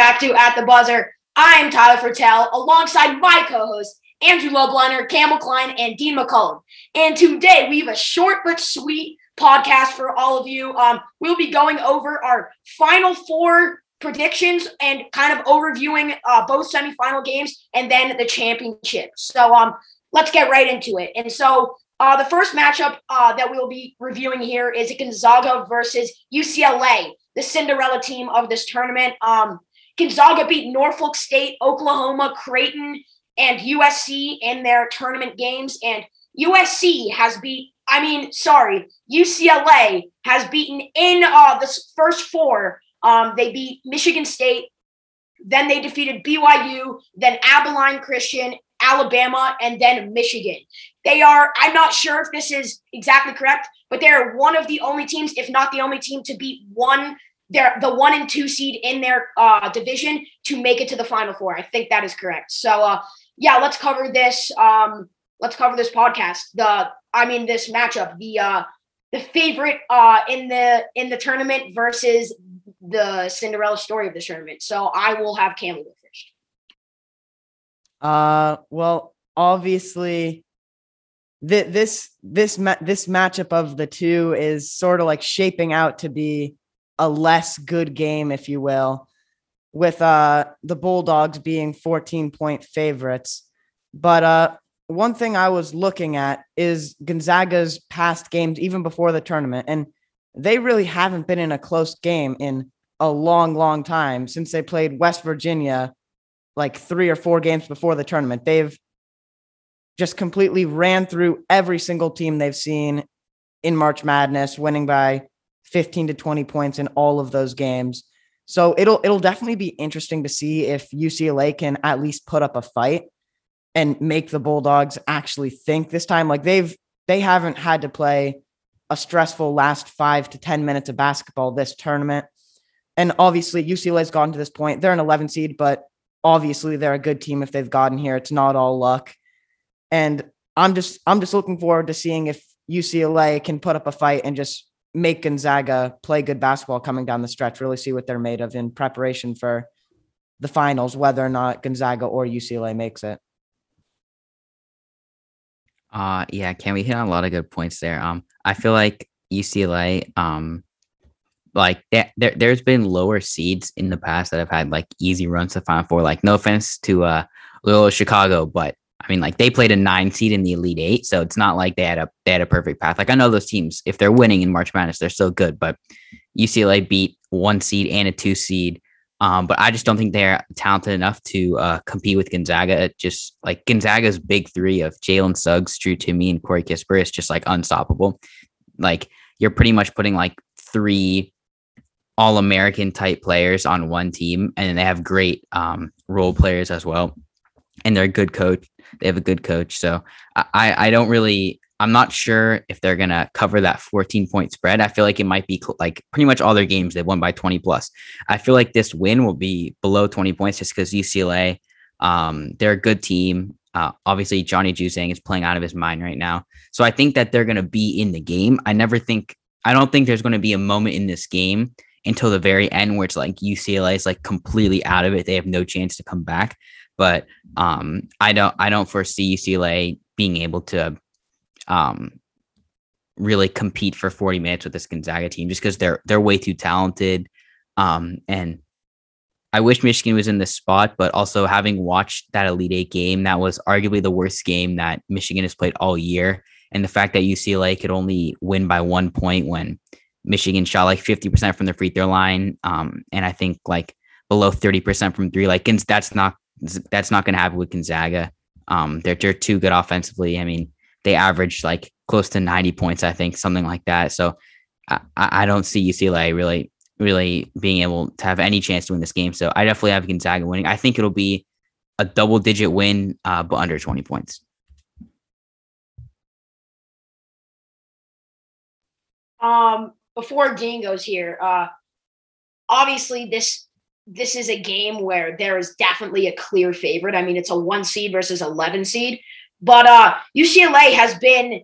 Back to At the Buzzer. I'm Tyler Fertel alongside my co hosts, Andrew Lobliner, Campbell Klein, and Dean McCullum. And today we have a short but sweet podcast for all of you. Um, we'll be going over our final four predictions and kind of overviewing uh, both semifinal games and then the championship. So um, let's get right into it. And so uh, the first matchup uh, that we'll be reviewing here is Gonzaga versus UCLA, the Cinderella team of this tournament. Um, Gonzaga beat Norfolk State, Oklahoma, Creighton, and USC in their tournament games. And USC has beat, I mean, sorry, UCLA has beaten in uh, the first four. Um, they beat Michigan State, then they defeated BYU, then Abilene Christian, Alabama, and then Michigan. They are, I'm not sure if this is exactly correct, but they're one of the only teams, if not the only team, to beat one they're the one and two seed in their uh, division to make it to the final four. I think that is correct. So uh, yeah, let's cover this. Um, let's cover this podcast. The I mean this matchup. The uh, the favorite uh, in the in the tournament versus the Cinderella story of the tournament. So I will have Campbell go first. Uh, well, obviously, th- this this this matchup of the two is sort of like shaping out to be a less good game, if you will, with uh, the Bulldogs being 14 point favorites. But uh, one thing I was looking at is Gonzaga's past games, even before the tournament. And they really haven't been in a close game in a long, long time since they played West Virginia like three or four games before the tournament. They've just completely ran through every single team they've seen in March Madness, winning by 15 to 20 points in all of those games. So it'll it'll definitely be interesting to see if UCLA can at least put up a fight and make the Bulldogs actually think this time. Like they've they haven't had to play a stressful last five to 10 minutes of basketball this tournament. And obviously UCLA's gotten to this point. They're an 11 seed, but obviously they're a good team if they've gotten here. It's not all luck. And I'm just I'm just looking forward to seeing if UCLA can put up a fight and just make Gonzaga play good basketball coming down the stretch, really see what they're made of in preparation for the finals, whether or not Gonzaga or UCLA makes it. Uh yeah, can we hit on a lot of good points there? Um, I feel like UCLA, um, like there, there's been lower seeds in the past that have had like easy runs to Final Four. Like, no offense to uh Loyola Chicago, but I mean, like they played a nine seed in the Elite Eight, so it's not like they had a they had a perfect path. Like I know those teams, if they're winning in March Madness, they're so good. But UCLA beat one seed and a two seed. Um, but I just don't think they're talented enough to uh, compete with Gonzaga. just like Gonzaga's big three of Jalen Suggs, Drew Timme, and Corey Kispert is just like unstoppable. Like you're pretty much putting like three all American type players on one team, and they have great um, role players as well. And they're a good coach. They have a good coach. So I, I don't really, I'm not sure if they're going to cover that 14 point spread. I feel like it might be cl- like pretty much all their games they won by 20 plus. I feel like this win will be below 20 points just because UCLA, um, they're a good team. Uh, obviously, Johnny Juzang is playing out of his mind right now. So I think that they're going to be in the game. I never think, I don't think there's going to be a moment in this game until the very end where it's like UCLA is like completely out of it. They have no chance to come back but um, I don't I don't foresee UCLA being able to um, really compete for 40 minutes with this Gonzaga team just because they're they're way too talented. Um, and I wish Michigan was in this spot, but also having watched that Elite Eight game, that was arguably the worst game that Michigan has played all year. And the fact that UCLA could only win by one point when Michigan shot like 50% from the free throw line. Um, and I think like below 30% from three, like that's not that's not going to happen with Gonzaga. Um, they're, they're too good offensively. I mean, they averaged like close to 90 points, I think, something like that. So I, I don't see UCLA really, really being able to have any chance to win this game. So I definitely have Gonzaga winning. I think it'll be a double digit win, uh, but under 20 points. Um, before Dean goes here, uh, obviously this this is a game where there is definitely a clear favorite. I mean, it's a one seed versus 11 seed, but uh, UCLA has been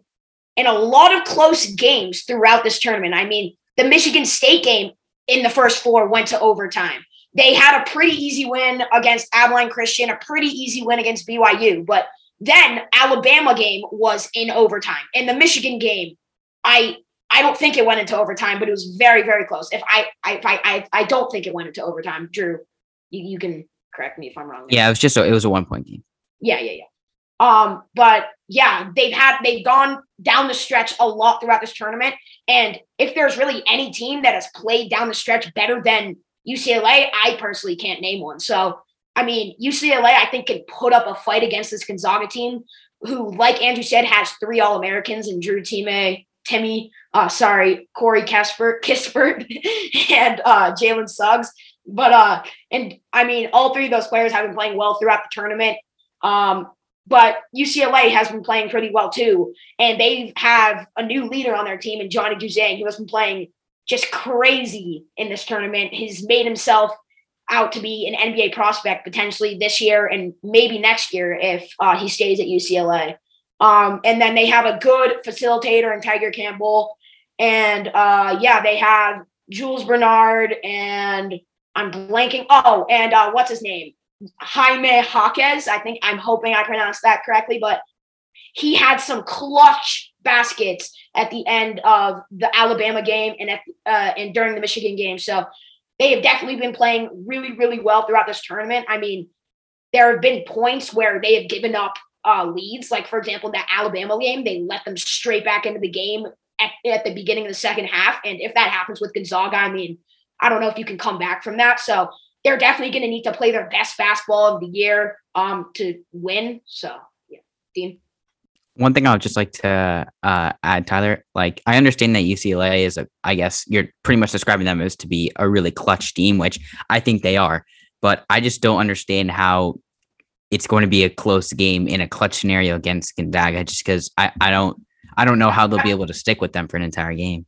in a lot of close games throughout this tournament. I mean, the Michigan State game in the first four went to overtime. they had a pretty easy win against Abilene Christian, a pretty easy win against BYU. But then Alabama game was in overtime. In the Michigan game, I I don't think it went into overtime, but it was very very close. If I I if I I don't think it went into overtime. Drew, you, you can correct me if I'm wrong. Yeah, it was just a, it was a one point game. Yeah, yeah, yeah. Um, but yeah, they've had they've gone down the stretch a lot throughout this tournament. And if there's really any team that has played down the stretch better than UCLA, I personally can't name one. So I mean, UCLA, I think, can put up a fight against this Gonzaga team, who, like Andrew said, has three All Americans and Drew Time, Timme, uh, sorry, Corey Casper, Kispert, and uh, Jalen Suggs. But uh, and I mean, all three of those players have been playing well throughout the tournament. Um, but UCLA has been playing pretty well too, and they have a new leader on their team, and Johnny Juzang, who has been playing just crazy in this tournament. He's made himself out to be an NBA prospect potentially this year and maybe next year if uh, he stays at UCLA. Um, and then they have a good facilitator in Tiger Campbell, and uh, yeah, they have Jules Bernard and I'm blanking. Oh, and uh, what's his name? Jaime Jaquez. I think I'm hoping I pronounced that correctly, but he had some clutch baskets at the end of the Alabama game and at uh, and during the Michigan game. So they have definitely been playing really, really well throughout this tournament. I mean, there have been points where they have given up uh, leads. Like for example, that Alabama game, they let them straight back into the game at, at the beginning of the second half. And if that happens with Gonzaga, I mean, I don't know if you can come back from that. So they're definitely going to need to play their best basketball of the year um, to win. So, yeah, Dean. One thing I would just like to uh, add, Tyler, like I understand that UCLA is a, I guess you're pretty much describing them as to be a really clutch team, which I think they are. But I just don't understand how it's going to be a close game in a clutch scenario against Gonzaga, just because I, I don't I don't know how they'll be able to stick with them for an entire game.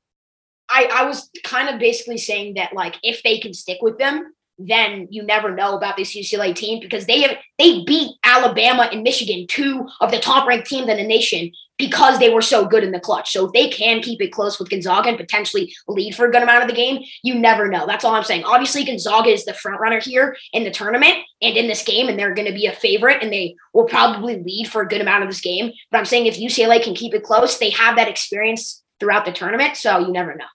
I, I was kind of basically saying that like if they can stick with them, then you never know about this UCLA team because they have they beat Alabama and Michigan, two of the top ranked teams in the nation, because they were so good in the clutch. So if they can keep it close with Gonzaga and potentially lead for a good amount of the game, you never know. That's all I'm saying. Obviously, Gonzaga is the front runner here in the tournament and in this game, and they're going to be a favorite, and they will probably lead for a good amount of this game. But I'm saying if UCLA can keep it close, they have that experience throughout the tournament, so you never know.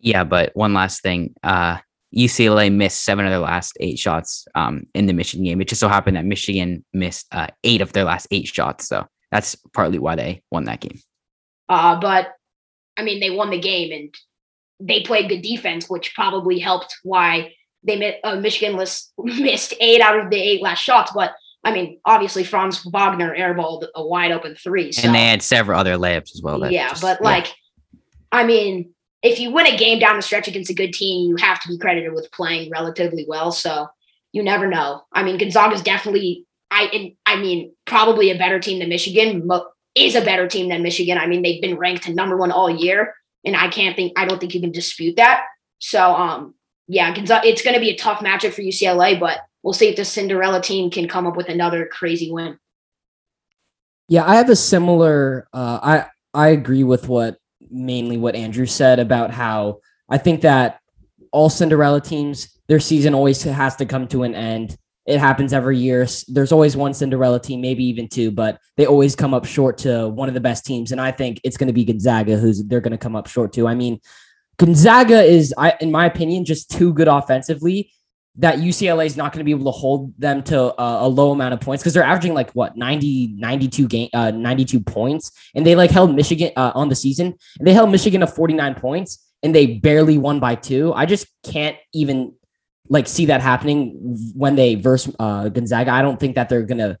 Yeah, but one last thing. Uh, UCLA missed seven of their last eight shots um, in the Michigan game. It just so happened that Michigan missed uh, eight of their last eight shots. So that's partly why they won that game. Uh, but I mean, they won the game and they played good defense, which probably helped why they uh, Michigan list, missed eight out of the eight last shots. But I mean, obviously Franz Wagner airballed a wide open three. So. And they had several other layups as well. Yeah, just, but like, I mean, if you win a game down the stretch against a good team, you have to be credited with playing relatively well. So you never know. I mean, Gonzaga is definitely, I, I mean, probably a better team than Michigan. Is a better team than Michigan. I mean, they've been ranked to number one all year, and I can't think, I don't think you can dispute that. So, um, yeah, Gonzaga, it's going to be a tough matchup for UCLA, but we'll see if the Cinderella team can come up with another crazy win. Yeah, I have a similar. Uh, I I agree with what mainly what Andrew said about how I think that all Cinderella teams, their season always has to come to an end. It happens every year. There's always one Cinderella team, maybe even two, but they always come up short to one of the best teams. And I think it's going to be Gonzaga who's they're going to come up short to. I mean, Gonzaga is, I, in my opinion, just too good offensively that UCLA is not going to be able to hold them to a, a low amount of points because they're averaging like what 90 92 game uh, 92 points and they like held Michigan uh, on the season and they held Michigan to 49 points and they barely won by 2. I just can't even like see that happening when they verse uh, Gonzaga. I don't think that they're going to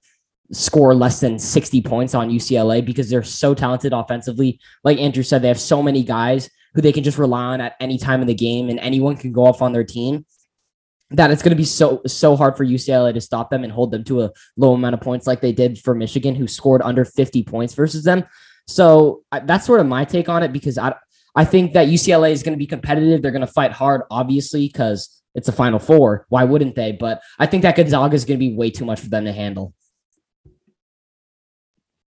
score less than 60 points on UCLA because they're so talented offensively. Like Andrew said, they have so many guys who they can just rely on at any time in the game and anyone can go off on their team that it's going to be so so hard for UCLA to stop them and hold them to a low amount of points like they did for Michigan, who scored under 50 points versus them. So I, that's sort of my take on it because I I think that UCLA is going to be competitive. They're going to fight hard, obviously, because it's a Final Four. Why wouldn't they? But I think that Gonzaga is going to be way too much for them to handle.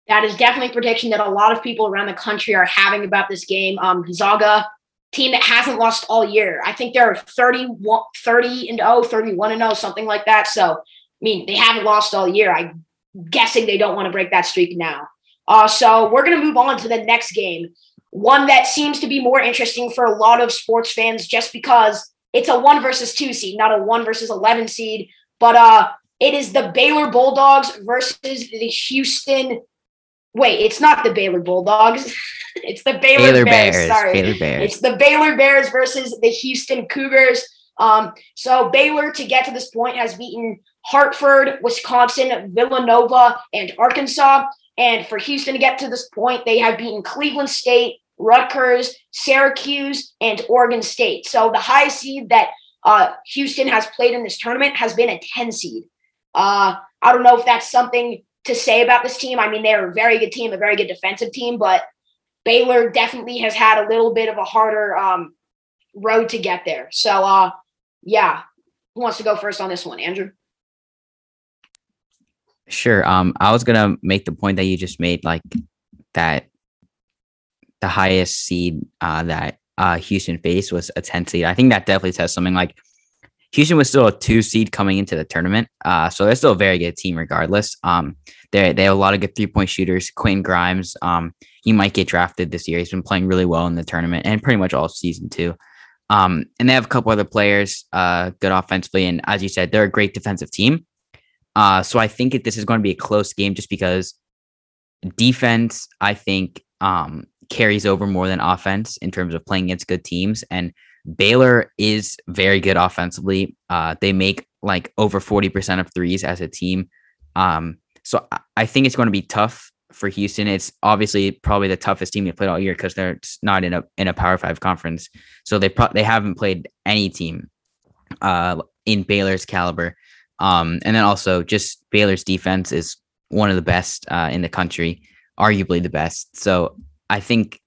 That is definitely a prediction that a lot of people around the country are having about this game. Um, Gonzaga team that hasn't lost all year. I think they're 31, 30 and 0, 31 and 0, something like that. So, I mean, they haven't lost all year. I'm guessing they don't want to break that streak now. Uh, so we're going to move on to the next game, one that seems to be more interesting for a lot of sports fans just because it's a one versus two seed, not a one versus 11 seed. But uh, it is the Baylor Bulldogs versus the Houston. Wait, it's not the Baylor Bulldogs. it's the Baylor, Baylor Bears. Bears. Sorry. Baylor Bears. It's the Baylor Bears versus the Houston Cougars. Um, so Baylor to get to this point has beaten Hartford, Wisconsin, Villanova, and Arkansas. And for Houston to get to this point, they have beaten Cleveland State, Rutgers, Syracuse, and Oregon State. So the highest seed that uh, Houston has played in this tournament has been a 10 seed. Uh, I don't know if that's something to say about this team. I mean, they're a very good team, a very good defensive team, but Baylor definitely has had a little bit of a harder um, road to get there. So, uh, yeah, who wants to go first on this one, Andrew? Sure. Um, I was gonna make the point that you just made, like that the highest seed uh, that uh, Houston faced was a 10 seed. I think that definitely says something like Houston was still a two seed coming into the tournament. Uh, so they're still a very good team regardless. Um, they they have a lot of good three point shooters. Quentin Grimes, um, he might get drafted this year. He's been playing really well in the tournament and pretty much all season too. Um, and they have a couple other players, uh, good offensively, and as you said, they're a great defensive team. Uh, so I think it, this is going to be a close game just because defense, I think, um, carries over more than offense in terms of playing against good teams. And Baylor is very good offensively. Uh, they make like over 40% of threes as a team. Um, so I, think it's going to be tough for Houston. It's obviously probably the toughest team they played all year because they're not in a in a Power Five conference. So they pro- they haven't played any team uh, in Baylor's caliber. Um, and then also just Baylor's defense is one of the best uh, in the country, arguably the best. So I think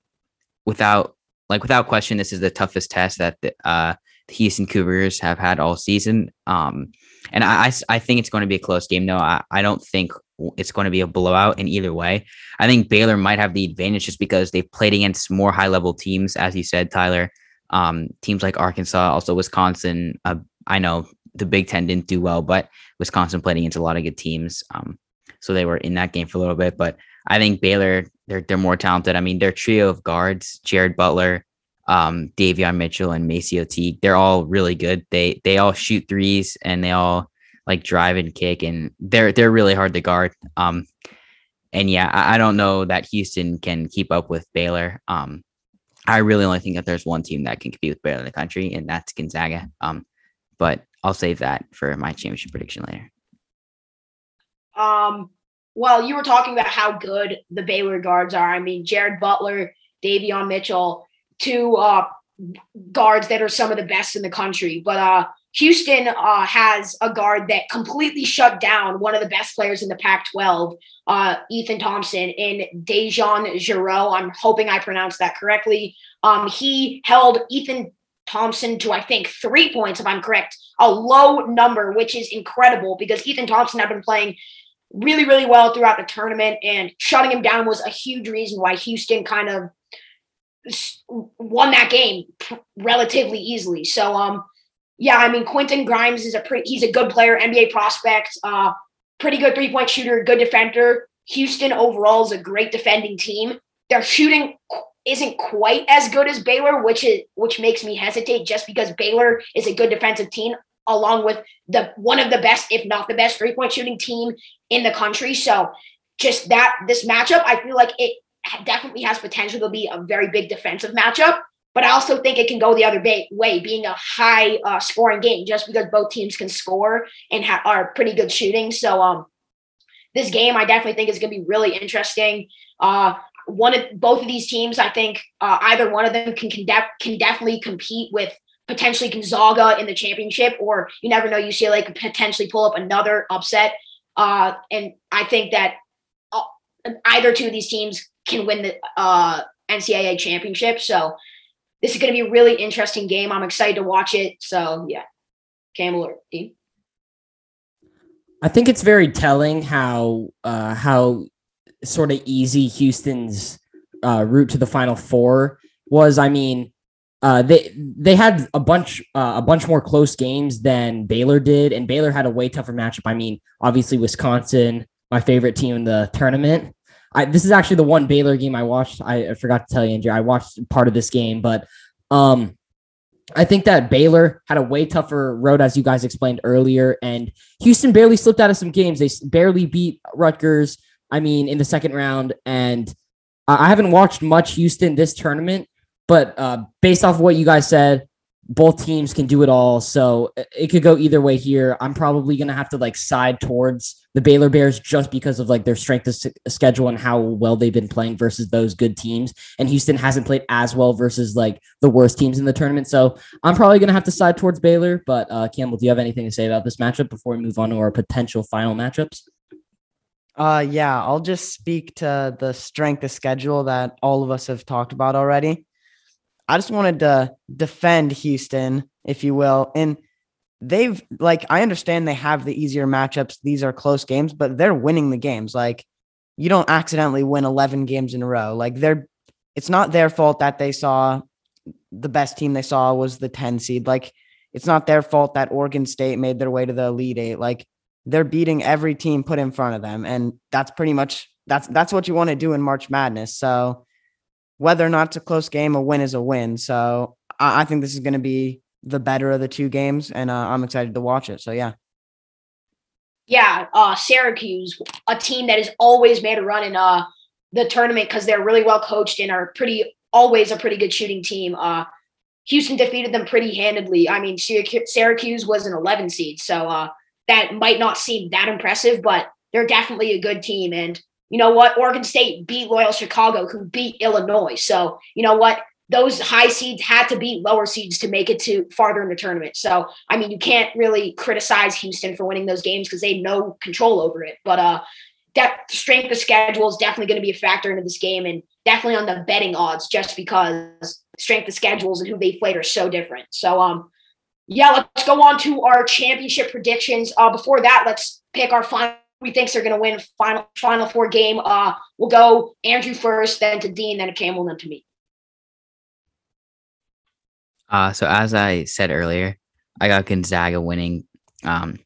without like without question, this is the toughest test that the, uh, the Houston Cougars have had all season. Um, and I, I, I think it's going to be a close game. No, I, I don't think it's going to be a blowout in either way. I think Baylor might have the advantage just because they've played against more high level teams, as you said, Tyler. Um, teams like Arkansas, also Wisconsin. Uh, I know the Big Ten didn't do well, but Wisconsin played against a lot of good teams. Um, so they were in that game for a little bit. But I think Baylor, they're they're more talented. I mean, their trio of guards, Jared Butler, um, Davion Mitchell, and MaCio Teague, they're all really good. They they all shoot threes and they all like drive and kick, and they're they're really hard to guard. Um, and yeah, I, I don't know that Houston can keep up with Baylor. Um, I really only think that there's one team that can compete with Baylor in the country, and that's Gonzaga. Um, but I'll save that for my championship prediction later. Um, well, you were talking about how good the Baylor guards are. I mean, Jared Butler, Davion Mitchell, two uh, guards that are some of the best in the country. But uh, Houston uh, has a guard that completely shut down one of the best players in the Pac 12, uh, Ethan Thompson, in DeJon Jarreau. I'm hoping I pronounced that correctly. Um, he held Ethan Thompson to, I think, three points, if I'm correct, a low number, which is incredible because Ethan Thompson had been playing really, really well throughout the tournament, and shutting him down was a huge reason why Houston kind of won that game relatively easily. So, um, yeah, I mean, Quentin Grimes is a pretty, he's a good player, NBA prospect, uh, pretty good three point shooter, good defender. Houston overall is a great defending team. Their shooting isn't quite as good as Baylor, which is which makes me hesitate just because Baylor is a good defensive team along with the one of the best, if not the best, three point shooting team in the country. So just that this matchup, I feel like it definitely has potential to be a very big defensive matchup. But I also think it can go the other way, being a high uh, scoring game, just because both teams can score and ha- are pretty good shooting. So um, this game, I definitely think is going to be really interesting. Uh, one of both of these teams, I think uh, either one of them can can, def- can definitely compete with potentially Gonzaga in the championship, or you never know, UCLA could potentially pull up another upset. Uh, and I think that uh, either two of these teams can win the uh, NCAA championship. So this is going to be a really interesting game. I'm excited to watch it. So yeah, Campbell or Dean. I think it's very telling how uh, how sort of easy Houston's uh, route to the Final Four was. I mean, uh, they they had a bunch uh, a bunch more close games than Baylor did, and Baylor had a way tougher matchup. I mean, obviously Wisconsin, my favorite team in the tournament. I, this is actually the one Baylor game I watched. I, I forgot to tell you, Andrew. I watched part of this game, but um, I think that Baylor had a way tougher road, as you guys explained earlier, and Houston barely slipped out of some games. They barely beat Rutgers. I mean, in the second round, and I haven't watched much Houston this tournament, but uh, based off of what you guys said, both teams can do it all. So it could go either way here. I'm probably going to have to like side towards the Baylor Bears just because of like their strength of schedule and how well they've been playing versus those good teams. And Houston hasn't played as well versus like the worst teams in the tournament. So I'm probably going to have to side towards Baylor. But uh, Campbell, do you have anything to say about this matchup before we move on to our potential final matchups? Uh, yeah, I'll just speak to the strength of schedule that all of us have talked about already. I just wanted to defend Houston, if you will. And they've like I understand they have the easier matchups. These are close games, but they're winning the games. Like you don't accidentally win 11 games in a row. Like they're it's not their fault that they saw the best team they saw was the 10 seed. Like it's not their fault that Oregon State made their way to the Elite 8. Like they're beating every team put in front of them and that's pretty much that's that's what you want to do in March Madness. So whether or not it's a close game, a win is a win. So I, I think this is going to be the better of the two games, and uh, I'm excited to watch it. So yeah. Yeah, uh, Syracuse, a team that has always made a run in uh, the tournament because they're really well coached and are pretty always a pretty good shooting team. Uh, Houston defeated them pretty handedly. I mean, Syracuse was an 11 seed, so uh, that might not seem that impressive, but they're definitely a good team. And you know what? Oregon State beat Loyola Chicago, who beat Illinois. So, you know what? Those high seeds had to beat lower seeds to make it to farther in the tournament. So, I mean, you can't really criticize Houston for winning those games because they have no control over it. But uh that strength of schedule is definitely going to be a factor into this game and definitely on the betting odds just because strength of schedules and who they played are so different. So um yeah, let's go on to our championship predictions. Uh before that, let's pick our final we thinks they're going to win final final four game. Uh, we'll go Andrew first, then to Dean, then to Campbell, then to me. Uh, so as I said earlier, I got Gonzaga winning um,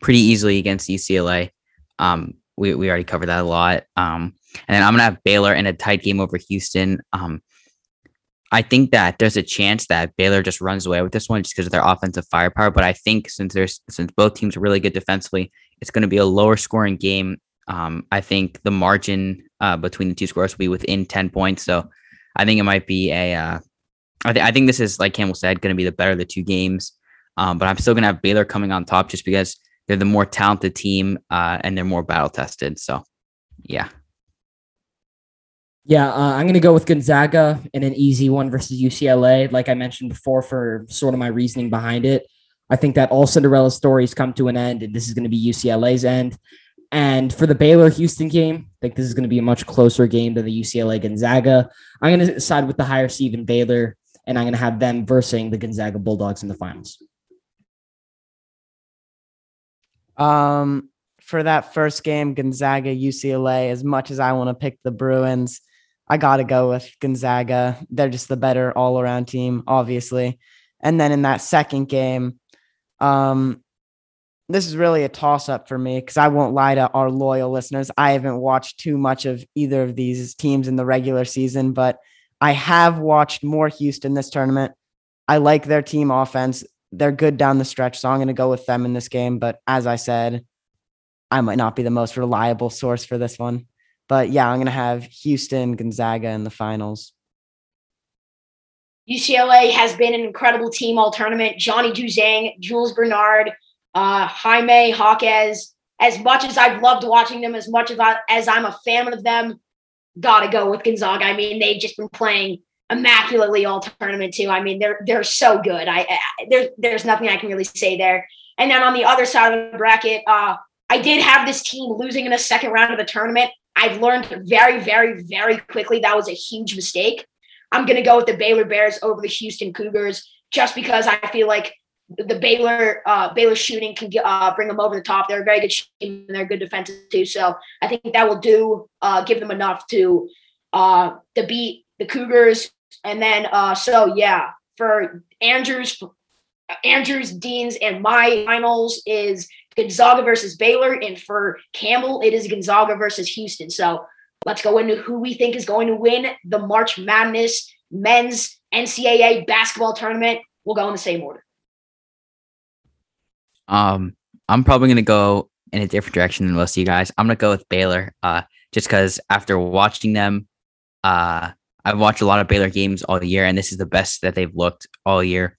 pretty easily against UCLA. Um, we, we already covered that a lot. Um, and then I'm gonna have Baylor in a tight game over Houston. Um, I think that there's a chance that Baylor just runs away with this one just because of their offensive firepower. But I think since there's since both teams are really good defensively, it's going to be a lower scoring game. Um, I think the margin uh, between the two scores will be within 10 points. So I think it might be a. Uh, I, th- I think this is, like Campbell said, going to be the better of the two games. Um, but I'm still going to have Baylor coming on top just because they're the more talented team uh, and they're more battle tested. So, yeah. Yeah, uh, I'm going to go with Gonzaga in an easy one versus UCLA. Like I mentioned before, for sort of my reasoning behind it. I think that all Cinderella stories come to an end, and this is going to be UCLA's end. And for the Baylor Houston game, I think this is going to be a much closer game than the UCLA Gonzaga. I'm going to side with the higher seed in Baylor, and I'm going to have them versing the Gonzaga Bulldogs in the finals. Um, for that first game, Gonzaga UCLA. As much as I want to pick the Bruins, I got to go with Gonzaga. They're just the better all around team, obviously. And then in that second game, um, this is really a toss up for me because I won't lie to our loyal listeners. I haven't watched too much of either of these teams in the regular season, but I have watched more Houston this tournament. I like their team offense. They're good down the stretch, so I'm going to go with them in this game. But as I said, I might not be the most reliable source for this one. But yeah, I'm going to have Houston, Gonzaga in the finals. UCLA has been an incredible team all tournament. Johnny Juzang, Jules Bernard, uh, Jaime Jaquez. As much as I've loved watching them, as much as, I, as I'm a fan of them, gotta go with Gonzaga. I mean, they've just been playing immaculately all tournament too. I mean, they're they're so good. I, I there's there's nothing I can really say there. And then on the other side of the bracket, uh, I did have this team losing in the second round of the tournament. I've learned very, very, very quickly that was a huge mistake. I'm going to go with the Baylor Bears over the Houston Cougars just because I feel like the Baylor uh, Baylor shooting can uh, bring them over the top. They're a very good team and they're good defensive too. So I think that will do uh, give them enough to uh, to beat the Cougars. And then uh, so yeah, for Andrews, Andrews, Dean's, and my finals is Gonzaga versus Baylor, and for Campbell, it is Gonzaga versus Houston. So let's go into who we think is going to win the March Madness men's NCAA basketball tournament. We'll go in the same order. Um, I'm probably gonna go in a different direction than most of you guys. I'm gonna go with Baylor. Uh, just because after watching them, uh, I've watched a lot of Baylor games all year, and this is the best that they've looked all year.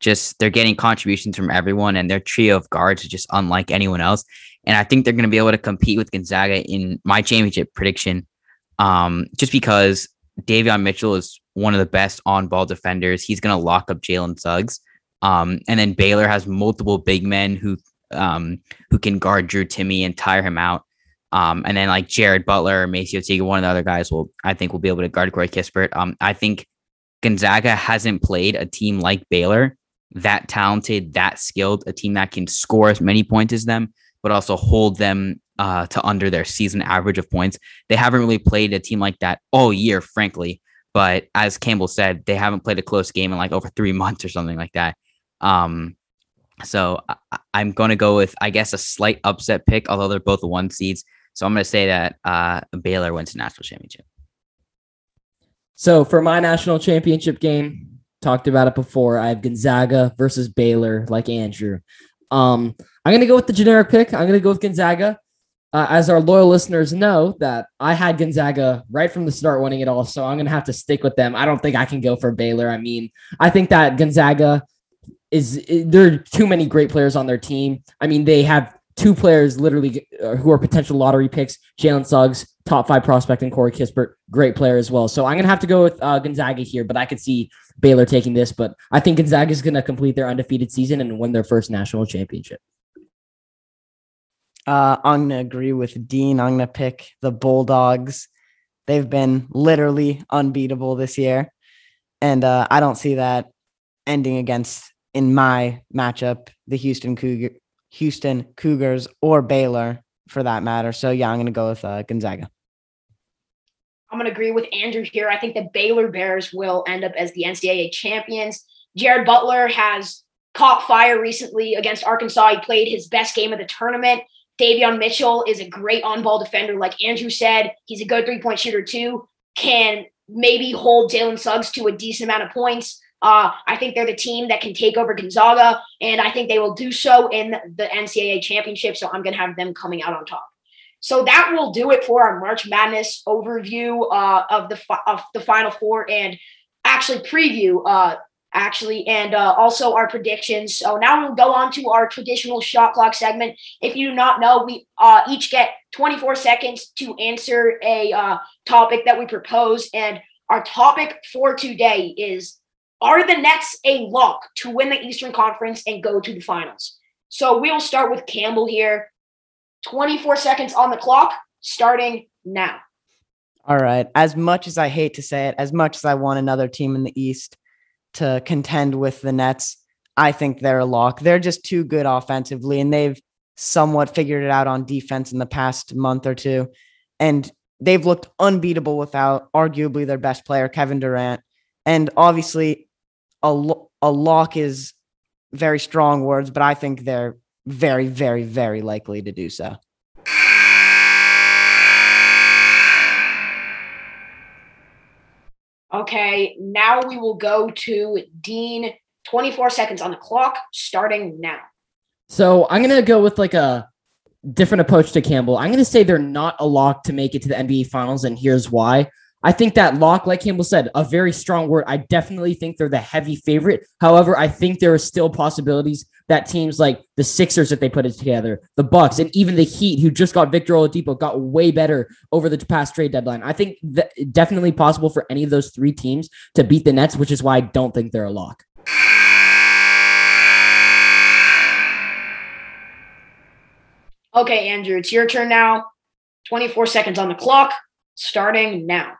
Just they're getting contributions from everyone, and their trio of guards is just unlike anyone else. And I think they're going to be able to compete with Gonzaga in my championship prediction. Um, just because Davion Mitchell is one of the best on-ball defenders, he's going to lock up Jalen Suggs. Um, and then Baylor has multiple big men who um, who can guard Drew Timme and tire him out. Um, and then like Jared Butler or MaCio Teague, one of the other guys will I think will be able to guard Corey Kispert. Um, I think Gonzaga hasn't played a team like Baylor that talented, that skilled, a team that can score as many points as them, but also hold them uh, to under their season average of points. They haven't really played a team like that all year, frankly. But as Campbell said, they haven't played a close game in like over three months or something like that. Um, so I, am going to go with, I guess, a slight upset pick, although they're both one seeds. So I'm going to say that uh, Baylor wins the national championship. So for my national championship game, talked about it before. I have Gonzaga versus Baylor, like Andrew. Um, I'm going to go with the generic pick. I'm going to go with Gonzaga. Uh, as our loyal listeners know, that I had Gonzaga right from the start winning it all. So I'm going to have to stick with them. I don't think I can go for Baylor. I mean, I think that Gonzaga is there are too many great players on their team. I mean, they have two players literally uh, who are potential lottery picks: Jalen Suggs, top five prospect, and Corey Kispert, great player as well. So I'm gonna have to go with uh, Gonzaga here, but I could see Baylor taking this. But I think Gonzaga is gonna complete their undefeated season and win their first national championship. Uh, I'm gonna agree with Dean. I'm gonna pick the Bulldogs. They've been literally unbeatable this year, and uh, I don't see that ending against in my matchup, the Houston Cougar, Houston Cougars or Baylor for that matter. So yeah, I'm to go with uh, Gonzaga. I'm going to agree with Andrew here. I think the Baylor Bears will end up as the NCAA champions. Jared Butler has caught fire recently against Arkansas. He played his best game of the tournament. Davion Mitchell is a great on-ball defender, like Andrew said. He's a good three-point shooter too. Can maybe hold Jalen Suggs to a decent amount of points. Uh, I think they're the team that can take over Gonzaga, and I think they will do so in the NCAA championship. So I'm going to have them coming out on top. So that will do it for our March Madness overview uh, of the fi- of the Final Four and actually preview uh, actually and uh, also our predictions. So now we'll go on to our traditional shot clock segment. If you do not know, we uh, each get 24 seconds to answer a uh, topic that we propose, and our topic for today is are the Nets a lock to win the Eastern Conference and go to the finals? So we'll start with Campbell here. 24 seconds on the clock, starting now. All right. As much as I hate to say it, as much as I want another team in the East to contend with the Nets, I think they're a lock. They're just too good offensively, and they've somewhat figured it out on defense in the past month or two. And they've looked unbeatable without arguably their best player, Kevin Durant. And obviously, a, a lock is very strong words, but I think they're very, very, very likely to do so. Okay, now we will go to Dean. 24 seconds on the clock, starting now. So I'm going to go with like a different approach to Campbell. I'm going to say they're not a lock to make it to the NBA Finals, and here's why. I think that lock, like Campbell said, a very strong word. I definitely think they're the heavy favorite. However, I think there are still possibilities that teams like the Sixers, if they put it together, the Bucks, and even the Heat, who just got Victor Oladipo, got way better over the past trade deadline. I think that definitely possible for any of those three teams to beat the Nets, which is why I don't think they're a lock. Okay, Andrew, it's your turn now. 24 seconds on the clock, starting now.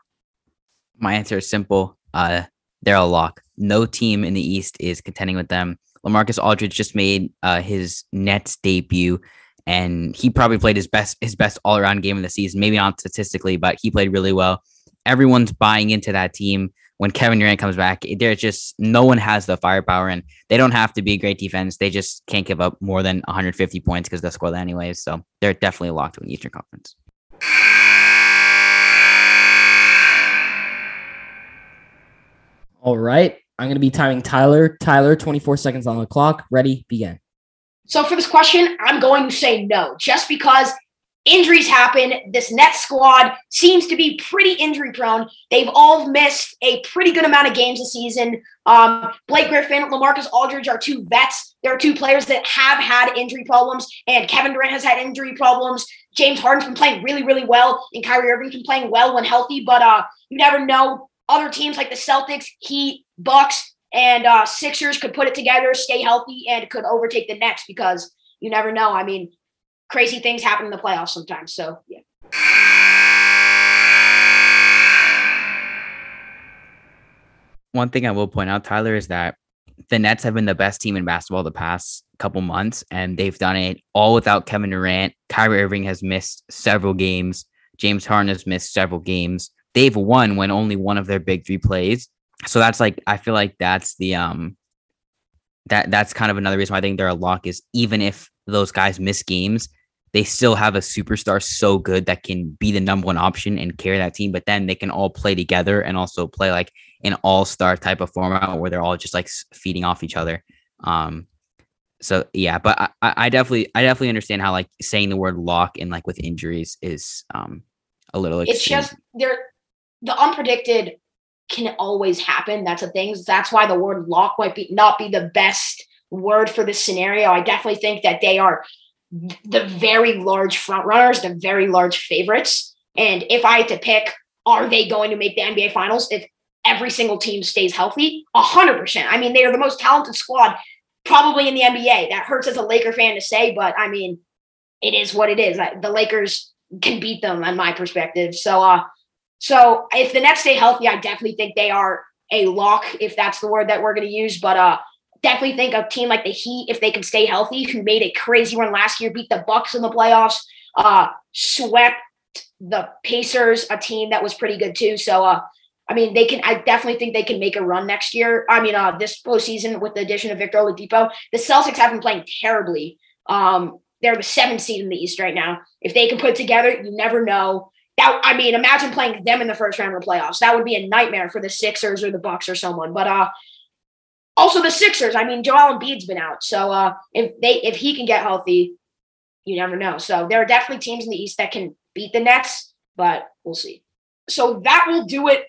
My answer is simple. Uh, they're a lock. No team in the East is contending with them. Lamarcus Aldridge just made uh, his Nets debut, and he probably played his best his best all around game of the season. Maybe not statistically, but he played really well. Everyone's buying into that team. when Kevin Durant comes back, they're just no one has the firepower, and they don't have to be great defense. They just can't give up more than 150 points because they'll score that anyways. So they're definitely locked to an Eastern Conference. All right. I'm going to be timing Tyler. Tyler, 24 seconds on the clock. Ready, begin. So for this question, I'm going to say no, just because injuries happen. This Nets squad seems to be pretty injury prone. They've all missed a pretty good amount of games this season. Um, Blake Griffin, Lamarcus Aldridge are two vets. There are two players that have had injury problems, and Kevin Durant has had injury problems. James Harden's been playing really, really well, and Kyrie Irving's been playing well when healthy. But uh, you never know. Other teams like the Celtics, Heat, Bucks, and uh, Sixers could put it together, stay healthy, and could overtake the Nets because you never know. I mean, crazy things happen in the playoffs sometimes. So yeah. One thing I will point out, Tyler, is that the Nets have been the best team in basketball the past couple months, and they've done it all without Kevin Durant. Kyrie Irving has missed several games. James Harden has missed several games. They've won when only one of their big three plays. So that's like I feel like that's the um that that's kind of another reason why I think they're a lock is even if those guys miss games, they still have a superstar so good that can be the number one option and carry that team. But then they can all play together and also play like an all star type of format where they're all just like feeding off each other. Um, so yeah, but I, I definitely I definitely understand how like saying the word lock and like with injuries is um a little. Extreme. It's just there the unpredicted can always happen. That's a thing. That's why the word lock might be not be the best word for this scenario. I definitely think that they are the very large front runners, the very large favorites. And if I had to pick, are they going to make the NBA finals if every single team stays healthy? A hundred percent. I mean, they are the most talented squad probably in the NBA. That hurts as a Laker fan to say, but I mean, it is what it is. The Lakers can beat them on my perspective. So uh so if the Nets stay healthy, I definitely think they are a lock, if that's the word that we're going to use. But uh, definitely think a team like the Heat, if they can stay healthy, who made a crazy run last year, beat the Bucks in the playoffs, uh, swept the Pacers, a team that was pretty good too. So uh, I mean, they can. I definitely think they can make a run next year. I mean, uh, this postseason with the addition of Victor Oladipo, the Celtics have been playing terribly. Um, they're the seventh seed in the East right now. If they can put together, you never know that I mean, imagine playing them in the first round of the playoffs. That would be a nightmare for the Sixers or the Bucks or someone. But uh also the Sixers. I mean, Joel Embiid's been out, so uh if they if he can get healthy, you never know. So there are definitely teams in the East that can beat the Nets, but we'll see. So that will do it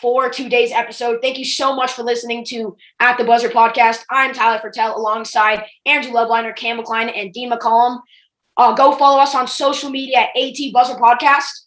for today's episode. Thank you so much for listening to At the Buzzer podcast. I'm Tyler Fertel alongside Andrew Loveliner, Cam McCline, and Dean McCollum. Uh, go follow us on social media at AT Buzzer Podcast